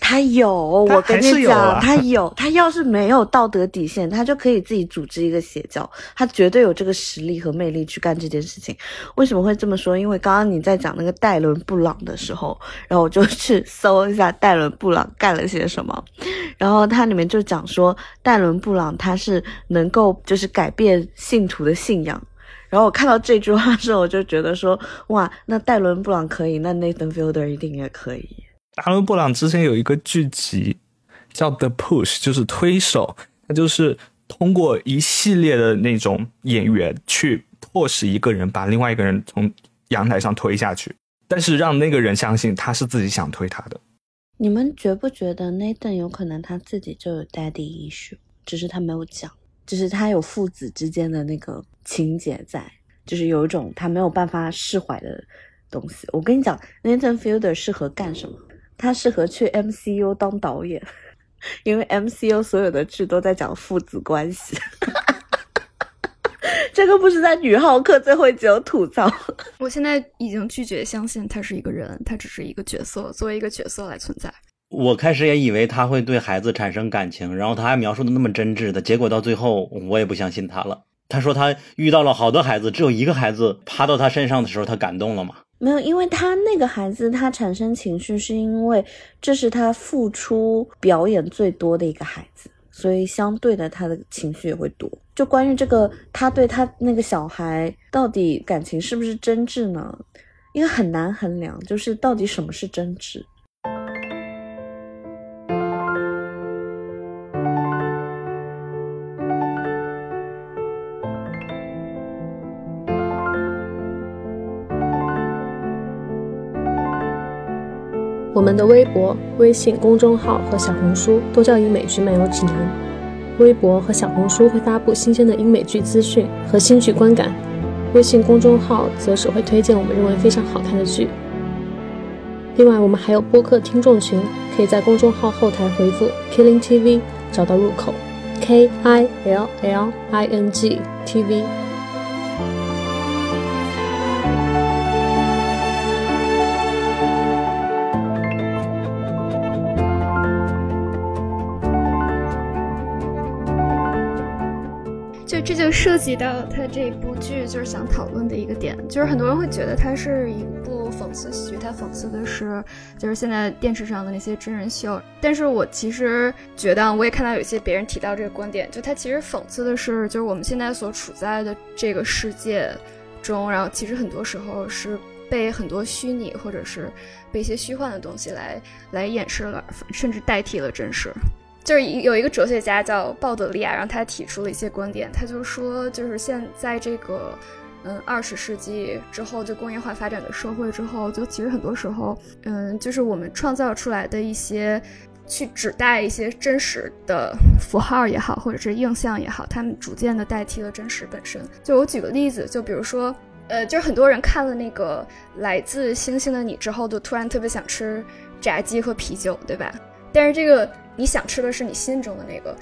他有，我跟你讲，他有。他要是没有道德底线，他就可以自己组织一个邪教，他绝对有这个实力和魅力去干这件事情。为什么会这么说？因为刚刚你在讲那个戴伦布朗的时候，然后我就去搜一下戴伦布朗干了些什么，然后它里面就讲说，戴伦布朗他是能够就是改变信徒的信仰。然后我看到这句话的时候，我就觉得说，哇，那戴伦布朗可以，那 Nathan Fielder 一定也可以。达伦布朗之前有一个剧集叫 The Push，就是推手，他就是通过一系列的那种演员去迫使一个人把另外一个人从阳台上推下去，但是让那个人相信他是自己想推他的。你们觉不觉得 Nathan 有可能他自己就有 daddy issue，只是他没有讲，就是他有父子之间的那个情节在，就是有一种他没有办法释怀的东西。我跟你讲，Nathan Fielder 适合干什么？他适合去 MCU 当导演，因为 MCU 所有的剧都在讲父子关系。这个不是在女浩克最后一集有吐槽。我现在已经拒绝相信他是一个人，他只是一个角色，作为一个角色来存在。我开始也以为他会对孩子产生感情，然后他还描述的那么真挚的，结果到最后我也不相信他了。他说他遇到了好多孩子，只有一个孩子趴到他身上的时候，他感动了吗？没有，因为他那个孩子他产生情绪，是因为这是他付出表演最多的一个孩子。所以相对的，他的情绪也会多。就关于这个，他对他那个小孩到底感情是不是真挚呢？因为很难衡量，就是到底什么是真挚。我们的微博、微信公众号和小红书都叫英美剧漫游指南。微博和小红书会发布新鲜的英美剧资讯和新剧观感，微信公众号则只会推荐我们认为非常好看的剧。另外，我们还有播客听众群，可以在公众号后台回复 “Killing TV” 找到入口，K I L L I N G T V。涉及到他这部剧就是想讨论的一个点，就是很多人会觉得它是一部讽刺喜剧，它讽刺的是就是现在电视上的那些真人秀。但是我其实觉得，我也看到有些别人提到这个观点，就它其实讽刺的是，就是我们现在所处在的这个世界中，然后其实很多时候是被很多虚拟或者是被一些虚幻的东西来来掩饰了，甚至代替了真实。就是有一个哲学家叫鲍德利亚，然后他提出了一些观点，他就说，就是现在这个，嗯，二十世纪之后，就工业化发展的社会之后，就其实很多时候，嗯，就是我们创造出来的一些，去指代一些真实的符号也好，或者是印象也好，他们逐渐的代替了真实本身。就我举个例子，就比如说，呃，就是很多人看了那个《来自星星的你》之后，就突然特别想吃炸鸡和啤酒，对吧？但是这个。你想吃的是你心中的那个，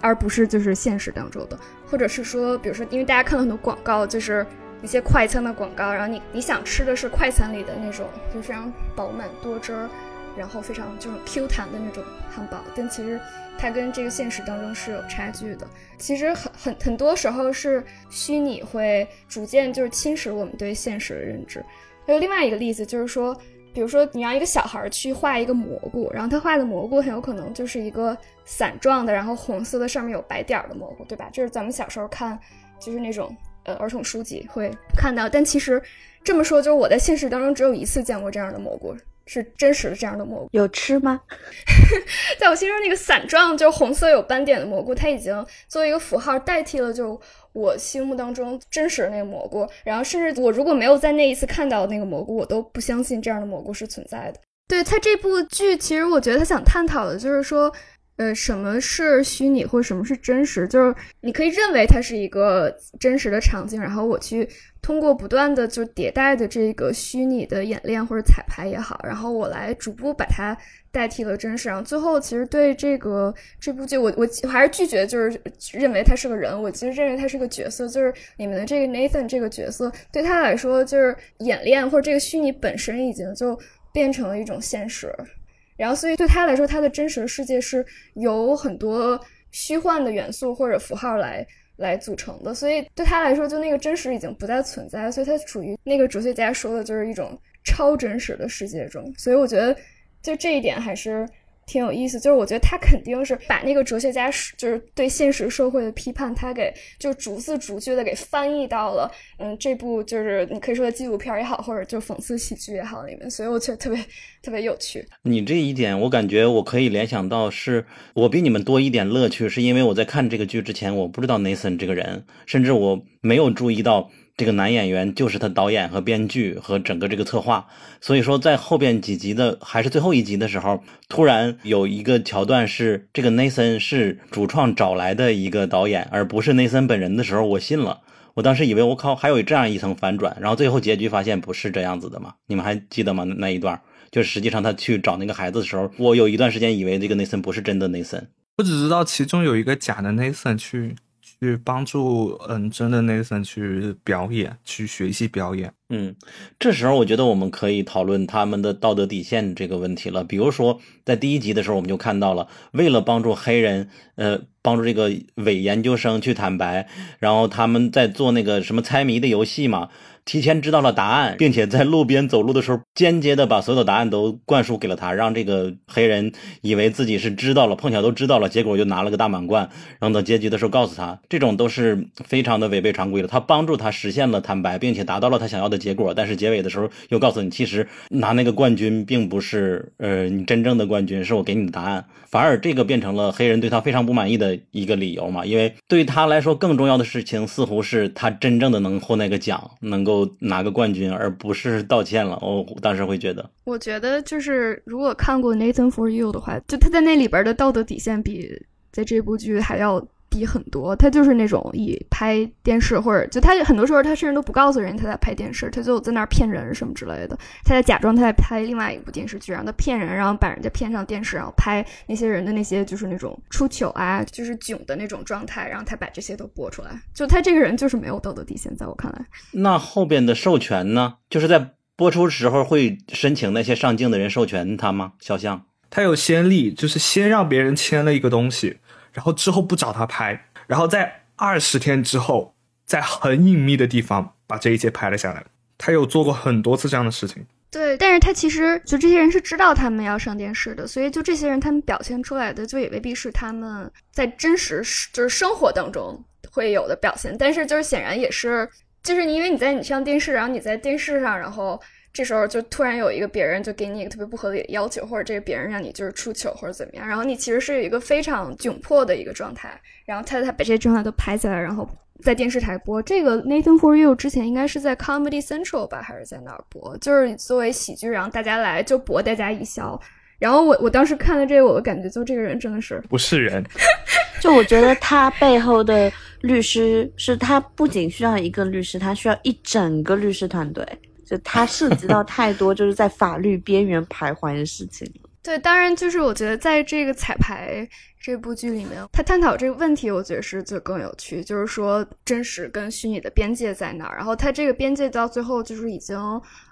而不是就是现实当中的，或者是说，比如说，因为大家看到很多广告，就是一些快餐的广告，然后你你想吃的是快餐里的那种，就非常饱满多汁儿，然后非常就是 Q 弹的那种汉堡，但其实它跟这个现实当中是有差距的。其实很很很多时候是虚拟会逐渐就是侵蚀我们对现实的认知。还有另外一个例子就是说。比如说，你让一个小孩去画一个蘑菇，然后他画的蘑菇很有可能就是一个伞状的，然后红色的，上面有白点儿的蘑菇，对吧？这是咱们小时候看，就是那种呃儿童书籍会看到。但其实这么说，就是我在现实当中只有一次见过这样的蘑菇，是真实的这样的蘑菇。有吃吗？在我心中，那个伞状就是红色有斑点的蘑菇，它已经作为一个符号代替了就。我心目当中真实的那个蘑菇，然后甚至我如果没有在那一次看到那个蘑菇，我都不相信这样的蘑菇是存在的。对他这部剧，其实我觉得他想探讨的就是说，呃，什么是虚拟或什么是真实？就是你可以认为它是一个真实的场景，然后我去。通过不断的就迭代的这个虚拟的演练或者彩排也好，然后我来逐步把它代替了真实。然后最后其实对这个这部剧，我我还是拒绝，就是认为他是个人。我其实认为他是个角色，就是你们的这个 Nathan 这个角色，对他来说就是演练或者这个虚拟本身已经就变成了一种现实。然后所以对他来说，他的真实世界是由很多虚幻的元素或者符号来。来组成的，所以对他来说，就那个真实已经不再存在，所以他处于那个哲学家说的就是一种超真实的世界中。所以我觉得，就这一点还是挺有意思，就是我觉得他肯定是把那个哲学家就是对现实社会的批判，他给就逐字逐句的给翻译到了嗯这部就是你可以说纪录片也好，或者就讽刺喜剧也好里面，所以我觉得特别特别有趣。你这一点，我感觉我可以联想到，是我比你们多一点乐趣，是因为我在看这个剧之前，我不知道 Nathan 这个人，甚至我没有注意到。这个男演员就是他导演和编剧和整个这个策划，所以说在后边几集的还是最后一集的时候，突然有一个桥段是这个内森是主创找来的一个导演，而不是内森本人的时候，我信了。我当时以为我靠还有这样一层反转，然后最后结局发现不是这样子的嘛？你们还记得吗？那一段就实际上他去找那个孩子的时候，我有一段时间以为这个内森不是真的内森，我只知道其中有一个假的内森去。去帮助嗯真的 Nathan 去表演，去学习表演。嗯，这时候我觉得我们可以讨论他们的道德底线这个问题了。比如说，在第一集的时候，我们就看到了，为了帮助黑人，呃，帮助这个伪研究生去坦白，然后他们在做那个什么猜谜的游戏嘛。提前知道了答案，并且在路边走路的时候，间接的把所有的答案都灌输给了他，让这个黑人以为自己是知道了，碰巧都知道了，结果就拿了个大满贯。然后等结局的时候告诉他，这种都是非常的违背常规的。他帮助他实现了坦白，并且达到了他想要的结果，但是结尾的时候又告诉你，其实拿那个冠军并不是呃你真正的冠军，是我给你的答案。反而这个变成了黑人对他非常不满意的一个理由嘛，因为对他来说，更重要的事情似乎是他真正的能获那个奖，能够。拿个冠军，而不是道歉了。我当时会觉得，我觉得就是如果看过《Nathan for You》的话，就他在那里边的道德底线比在这部剧还要。低很多，他就是那种以拍电视或者就他很多时候他甚至都不告诉人他在拍电视，他就在那儿骗人什么之类的，他在假装他在拍另外一部电视剧，然后他骗人，然后把人家骗上电视，然后拍那些人的那些就是那种出糗啊，就是囧的那种状态，然后他把这些都播出来，就他这个人就是没有道德底线，在我看来。那后边的授权呢？就是在播出时候会申请那些上镜的人授权他吗？肖像，他有先例，就是先让别人签了一个东西。然后之后不找他拍，然后在二十天之后，在很隐秘的地方把这一切拍了下来。他有做过很多次这样的事情。对，但是他其实就这些人是知道他们要上电视的，所以就这些人他们表现出来的就也未必是他们在真实就是生活当中会有的表现。但是就是显然也是，就是因为你在你上电视，然后你在电视上，然后。这时候就突然有一个别人就给你一个特别不合理的要求，或者这个别人让你就是出糗或者怎么样，然后你其实是有一个非常窘迫的一个状态，然后他他把这些状态都拍下来，然后在电视台播。这个 Nathan for You 之前应该是在 Comedy Central 吧，还是在哪儿播？就是作为喜剧，然后大家来就博大家一笑。然后我我当时看了这个，我的感觉就这个人真的是不是人。就我觉得他背后的律师是他不仅需要一个律师，他需要一整个律师团队。就它涉及到太多就是在法律边缘徘徊的事情。对，当然就是我觉得在这个彩排这部剧里面，他探讨这个问题，我觉得是就更有趣。就是说真实跟虚拟的边界在哪儿，然后他这个边界到最后就是已经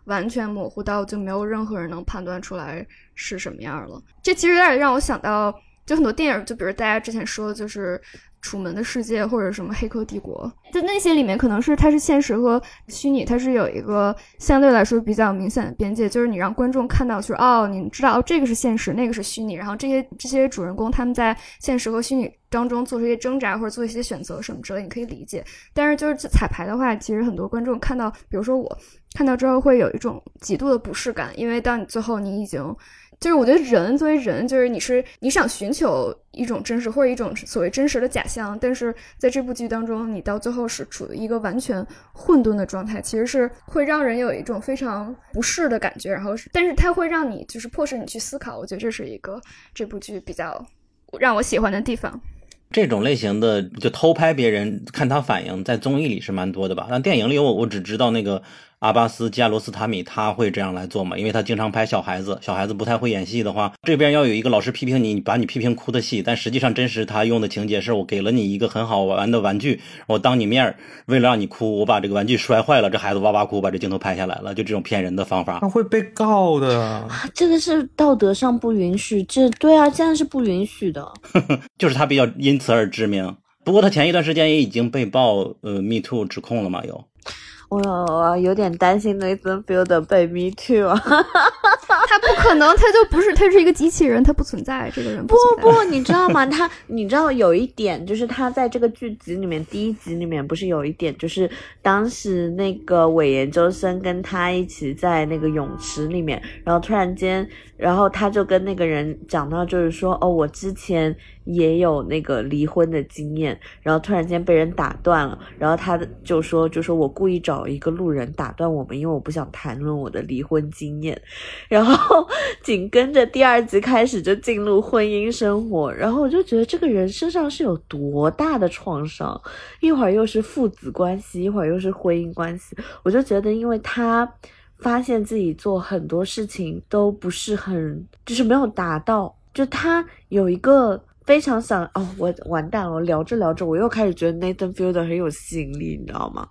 完全模糊到就没有任何人能判断出来是什么样了。这其实有点让我想到，就很多电影，就比如大家之前说的就是。楚门的世界或者什么黑客帝国，在那些里面可能是它是现实和虚拟，它是有一个相对来说比较明显的边界，就是你让观众看到说哦，你知道哦这个是现实，那个是虚拟，然后这些这些主人公他们在现实和虚拟当中做出一些挣扎或者做一些选择什么之类，你可以理解。但是就是彩排的话，其实很多观众看到，比如说我看到之后会有一种极度的不适感，因为当你最后你已经。就是我觉得人作为人，就是你是你想寻求一种真实或者一种所谓真实的假象，但是在这部剧当中，你到最后后是处于一个完全混沌的状态，其实是会让人有一种非常不适的感觉。然后是，但是它会让你就是迫使你去思考。我觉得这是一个这部剧比较让我喜欢的地方。这种类型的就偷拍别人看他反应，在综艺里是蛮多的吧？但电影里我我只知道那个。阿巴斯加罗斯塔米他会这样来做吗？因为他经常拍小孩子，小孩子不太会演戏的话，这边要有一个老师批评你，把你批评哭的戏。但实际上，真实他用的情节是我给了你一个很好玩的玩具，我当你面为了让你哭，我把这个玩具摔坏了，这孩子哇哇哭，把这镜头拍下来了，就这种骗人的方法，他会被告的。这个是道德上不允许，这对啊，这样是不允许的。就是他比较因此而知名。不过他前一段时间也已经被曝呃 Me Too 指控了嘛，有。我有点担心 Nathan Fielder 被 Me Too 啊，他他不可能，他就不是，他是一个机器人，他不存在，这个人不不不，你知道吗？他你知道有一点，就是他在这个剧集里面第一集里面不是有一点，就是当时那个伪研究生跟他一起在那个泳池里面，然后突然间。然后他就跟那个人讲到，就是说，哦，我之前也有那个离婚的经验，然后突然间被人打断了，然后他就说，就说我故意找一个路人打断我们，因为我不想谈论我的离婚经验。然后紧跟着第二集开始就进入婚姻生活，然后我就觉得这个人身上是有多大的创伤，一会儿又是父子关系，一会儿又是婚姻关系，我就觉得因为他。发现自己做很多事情都不是很，就是没有达到。就他有一个非常想哦，我完蛋了，聊着聊着我又开始觉得 Nathan Fielder 很有吸引力，你知道吗？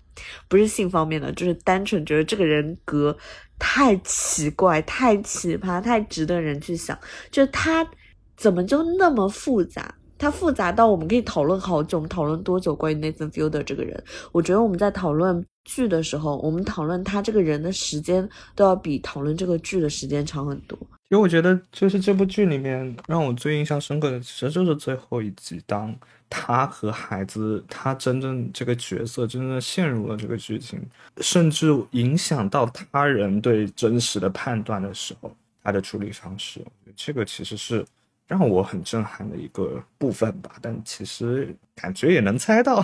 不是性方面的，就是单纯觉得这个人格太奇怪、太奇葩、太值得人去想。就他怎么就那么复杂？他复杂到我们可以讨论好久，我们讨论多久关于 Nathan Fielder 这个人？我觉得我们在讨论。剧的时候，我们讨论他这个人的时间都要比讨论这个剧的时间长很多。因为我觉得，就是这部剧里面让我最印象深刻的，其实就是最后一集，当他和孩子，他真正这个角色真正陷入了这个剧情，甚至影响到他人对真实的判断的时候，他的处理方式，这个其实是让我很震撼的一个部分吧。但其实感觉也能猜到。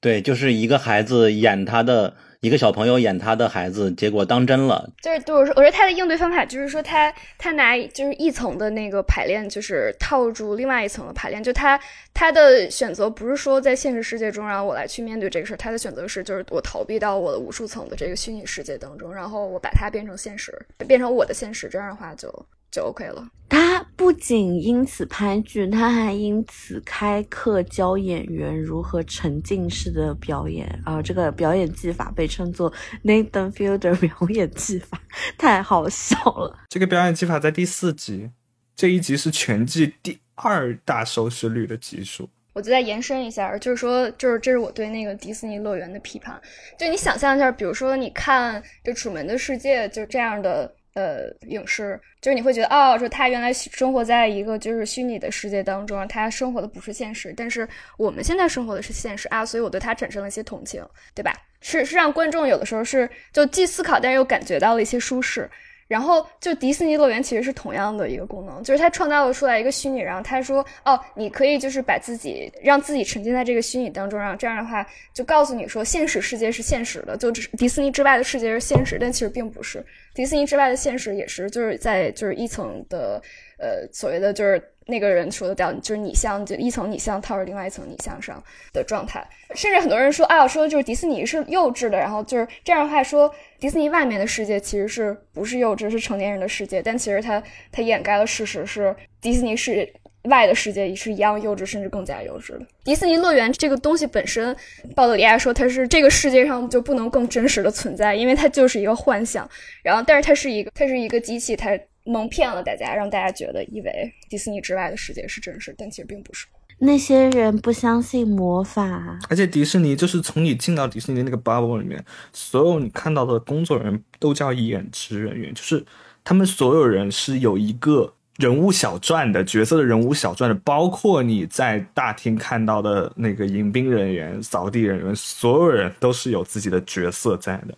对，就是一个孩子演他的一个小朋友演他的孩子，结果当真了。就是，对我说，我说他的应对方法就是说，他他拿就是一层的那个排练，就是套住另外一层的排练。就他他的选择不是说在现实世界中让我来去面对这个事儿，他的选择是就是我逃避到我的无数层的这个虚拟世界当中，然后我把它变成现实，变成我的现实。这样的话就。就 OK 了。他不仅因此拍剧，他还因此开课教演员如何沉浸式的表演。啊，这个表演技法被称作 Nathan Fielder 表演技法，太好笑了。这个表演技法在第四集，这一集是全季第二大收视率的集数。我就再延伸一下，就是说，就是这是我对那个迪士尼乐园的批判。就你想象一下，比如说你看这《楚门的世界》，就这样的。呃，影视就是你会觉得哦，说他原来生活在一个就是虚拟的世界当中，他生活的不是现实，但是我们现在生活的是现实啊，所以我对他产生了一些同情，对吧？是是让观众有的时候是就既思考，但是又感觉到了一些舒适。然后就迪士尼乐园其实是同样的一个功能，就是它创造了出来一个虚拟，然后他说哦，你可以就是把自己让自己沉浸在这个虚拟当中，然后这样的话就告诉你说现实世界是现实的，就只迪士尼之外的世界是现实，但其实并不是，迪士尼之外的现实也是就是在就是一层的呃所谓的就是。那个人说的叫就是你像，就一层你像套着另外一层你像上的状态，甚至很多人说啊，说就是迪士尼是幼稚的，然后就是这样的话说，迪士尼外面的世界其实是不是幼稚，是成年人的世界，但其实它它掩盖了事实是迪士尼是外的世界也是一样幼稚，甚至更加幼稚的。迪士尼乐园这个东西本身，鲍德里亚说它是这个世界上就不能更真实的存在，因为它就是一个幻想，然后但是它是一个它是一个机器，它。蒙骗了大家，让大家觉得以为迪士尼之外的世界是真实，但其实并不是。那些人不相信魔法，而且迪士尼就是从你进到迪士尼那个 bubble 里面，所有你看到的工作人员都叫演职人员，就是他们所有人是有一个人物小传的角色的人物小传的，包括你在大厅看到的那个迎宾人员、扫地人员，所有人都是有自己的角色在的。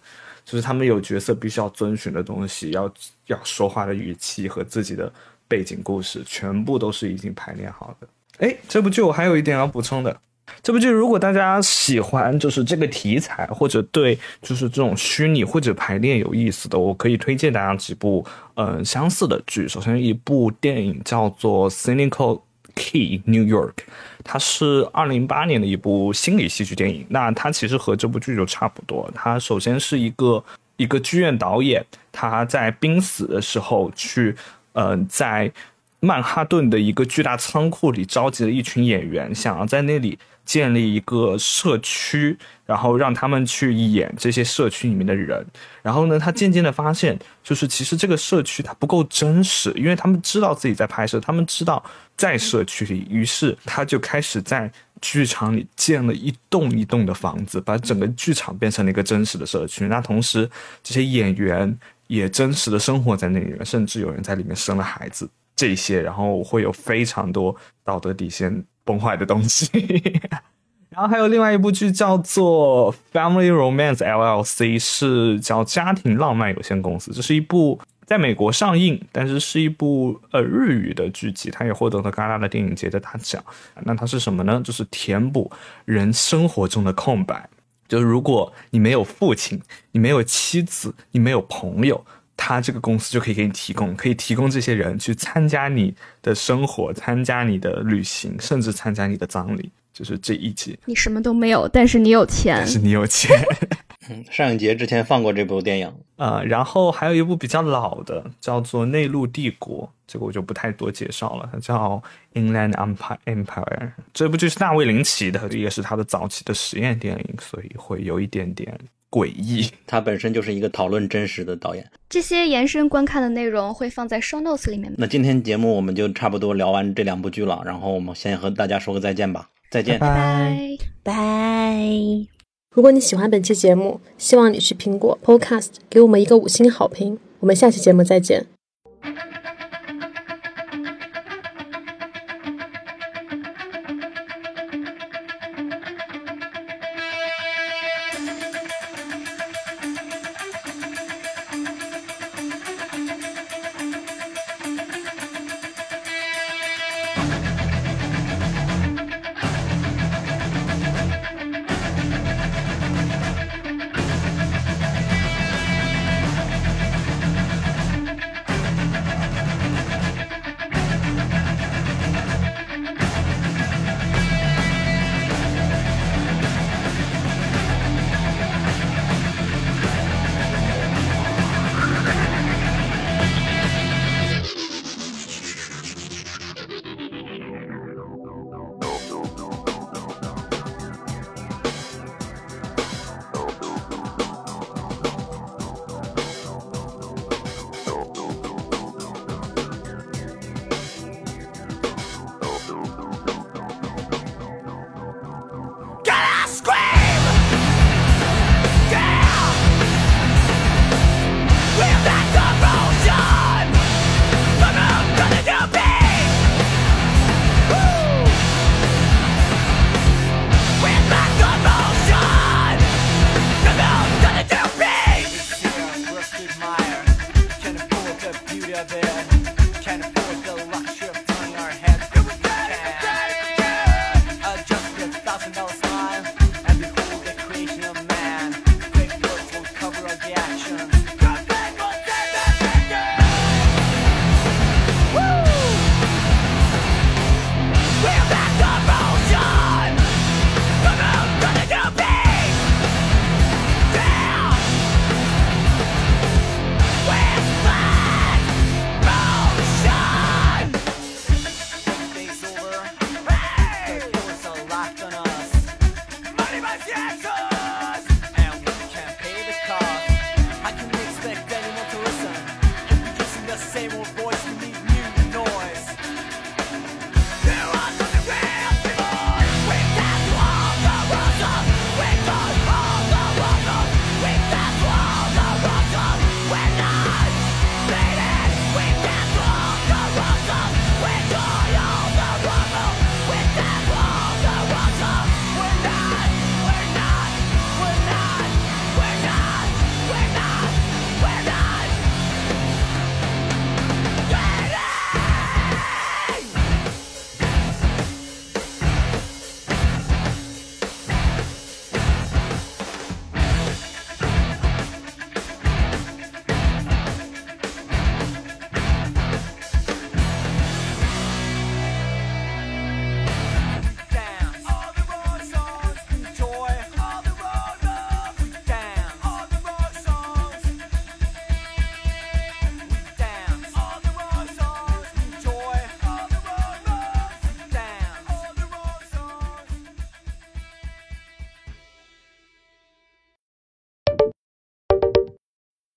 就是他们有角色必须要遵循的东西，要要说话的语气和自己的背景故事，全部都是已经排练好的。哎，这部剧我还有一点要补充的，这部剧如果大家喜欢就是这个题材，或者对就是这种虚拟或者排练有意思的，我可以推荐大家几部嗯相似的剧。首先一部电影叫做《Cynical Key New York》。它是二零零八年的一部心理戏剧电影，那它其实和这部剧就差不多。它首先是一个一个剧院导演，他在濒死的时候去，呃，在曼哈顿的一个巨大仓库里召集了一群演员，想要在那里建立一个社区。然后让他们去演这些社区里面的人，然后呢，他渐渐的发现，就是其实这个社区它不够真实，因为他们知道自己在拍摄，他们知道在社区里，于是他就开始在剧场里建了一栋一栋的房子，把整个剧场变成了一个真实的社区。那同时，这些演员也真实的生活在那里面，甚至有人在里面生了孩子，这些，然后会有非常多道德底线崩坏的东西。然后还有另外一部剧叫做《Family Romance LLC》，是叫家庭浪漫有限公司，这是一部在美国上映，但是是一部呃日语的剧集，它也获得了戛纳的电影节的大奖。那它是什么呢？就是填补人生活中的空白。就是如果你没有父亲，你没有妻子，你没有朋友，他这个公司就可以给你提供，可以提供这些人去参加你的生活，参加你的旅行，甚至参加你的葬礼。就是这一集，你什么都没有，但是你有钱，但是你有钱。嗯，上影节之前放过这部电影啊，然后还有一部比较老的，叫做《内陆帝国》，这个我就不太多介绍了，它叫《Inland Empire》。这部剧是大卫林奇的，也是他的早期的实验电影，所以会有一点点诡异。他本身就是一个讨论真实的导演。这些延伸观看的内容会放在 Show Notes 里面。那今天节目我们就差不多聊完这两部剧了，然后我们先和大家说个再见吧。再见，拜拜拜。如果你喜欢本期节目，希望你去苹果 Podcast 给我们一个五星好评。我们下期节目再见。